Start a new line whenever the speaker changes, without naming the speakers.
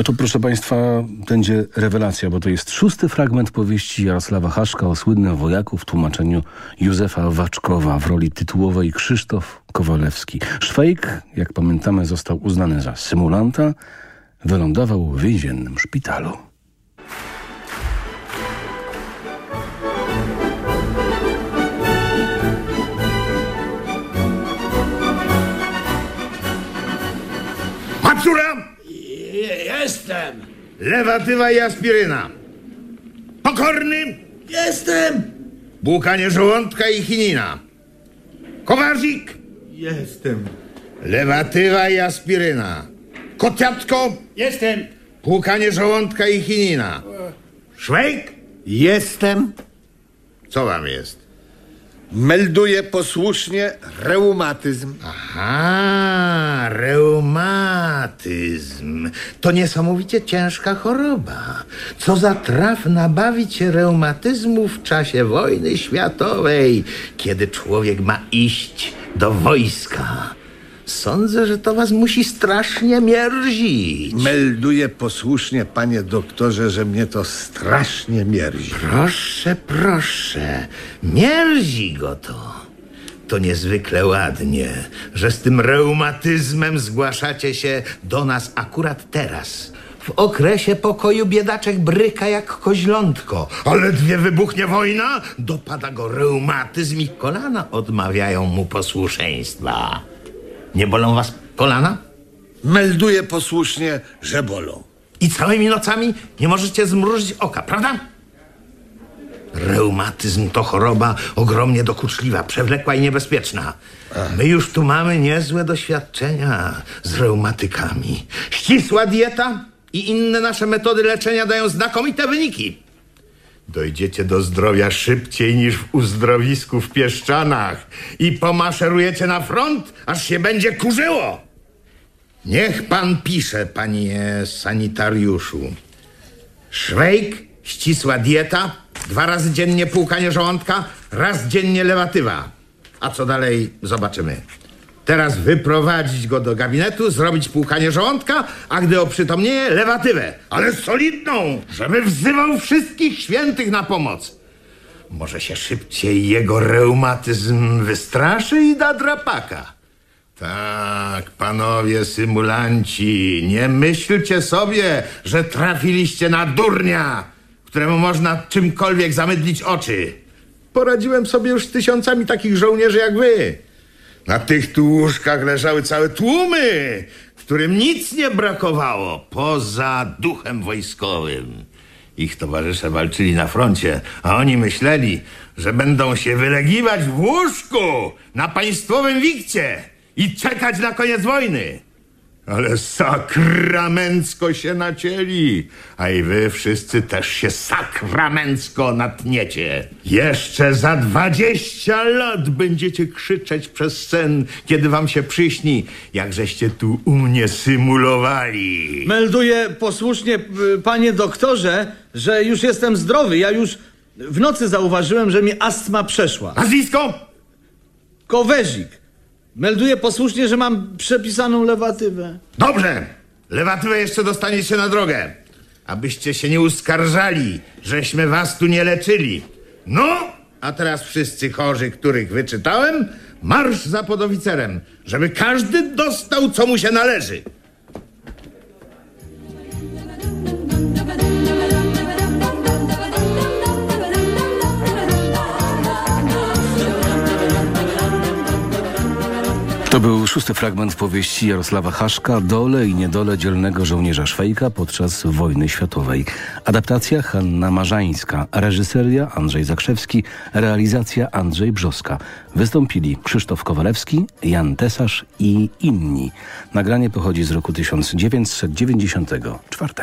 No to proszę Państwa, będzie rewelacja, bo to jest szósty fragment powieści Jarosława Haszka o słynnym wojaku w tłumaczeniu Józefa Waczkowa w roli tytułowej Krzysztof Kowalewski. Szwejk, jak pamiętamy, został uznany za symulanta, wylądował w więziennym szpitalu.
Maczura,
Jestem!
lewatywa i aspiryna. Pokorny,
Jestem!
błukanie żołądka i chinina. Kowarzik,
Jestem!
lewatywa i aspiryna. Kotiatko,
Jestem!
płukanie żołądka i chinina. Szwejk,
Jestem.
co wam jest?
Melduję posłusznie reumatyzm.
Aha, reumatyzm. To niesamowicie ciężka choroba. Co za traf nabawić się reumatyzmu w czasie wojny światowej, kiedy człowiek ma iść do wojska. Sądzę, że to was musi strasznie mierzić.
Melduję posłusznie, panie doktorze, że mnie to strasznie mierzi.
Proszę, proszę, mierzi go to. To niezwykle ładnie, że z tym reumatyzmem zgłaszacie się do nas akurat teraz. W okresie pokoju biedaczek bryka jak koźlątko. Ale dwie wybuchnie wojna, dopada go reumatyzm i kolana odmawiają mu posłuszeństwa. Nie bolą was kolana?
Melduję posłusznie, że bolą.
I całymi nocami nie możecie zmrużyć oka, prawda? Reumatyzm to choroba ogromnie dokuczliwa, przewlekła i niebezpieczna. My już tu mamy niezłe doświadczenia z reumatykami. Ścisła dieta i inne nasze metody leczenia dają znakomite wyniki. Dojdziecie do zdrowia szybciej niż w uzdrowisku w Pieszczanach i pomaszerujecie na front, aż się będzie kurzyło. Niech pan pisze, panie sanitariuszu. Szwejk, ścisła dieta, dwa razy dziennie płukanie żołądka, raz dziennie lewatywa. A co dalej, zobaczymy. Teraz wyprowadzić go do gabinetu, zrobić płukanie żołądka, a gdy oprzytomnieje, lewatywę. Ale solidną, żeby wzywał wszystkich świętych na pomoc. Może się szybciej jego reumatyzm wystraszy i da drapaka. Tak, panowie symulanci, nie myślcie sobie, że trafiliście na durnia, któremu można czymkolwiek zamydlić oczy. Poradziłem sobie już z tysiącami takich żołnierzy jak wy. Na tych tu łóżkach leżały całe tłumy, którym nic nie brakowało poza duchem wojskowym. Ich towarzysze walczyli na froncie, a oni myśleli, że będą się wylegiwać w łóżku na państwowym wikcie i czekać na koniec wojny. Ale sakramencko się nacięli, a i wy wszyscy też się sakramencko natniecie. Jeszcze za dwadzieścia lat będziecie krzyczeć przez sen, kiedy wam się przyśni, jakżeście tu u mnie symulowali.
Melduję posłusznie, panie doktorze, że już jestem zdrowy. Ja już w nocy zauważyłem, że mi astma przeszła.
Nazwisko?
Kowezik. Melduję posłusznie, że mam przepisaną lewatywę.
Dobrze, lewatywę jeszcze dostaniecie na drogę. Abyście się nie uskarżali, żeśmy was tu nie leczyli. No, a teraz wszyscy chorzy, których wyczytałem, marsz za podoficerem, żeby każdy dostał, co mu się należy.
To był szósty fragment powieści Jarosława Haszka Dole i niedole dzielnego żołnierza Szwejka podczas wojny światowej. Adaptacja Hanna Marzańska, reżyseria Andrzej Zakrzewski, realizacja Andrzej Brzoska. Wystąpili Krzysztof Kowalewski, Jan Tesarz i inni. Nagranie pochodzi z roku 1994.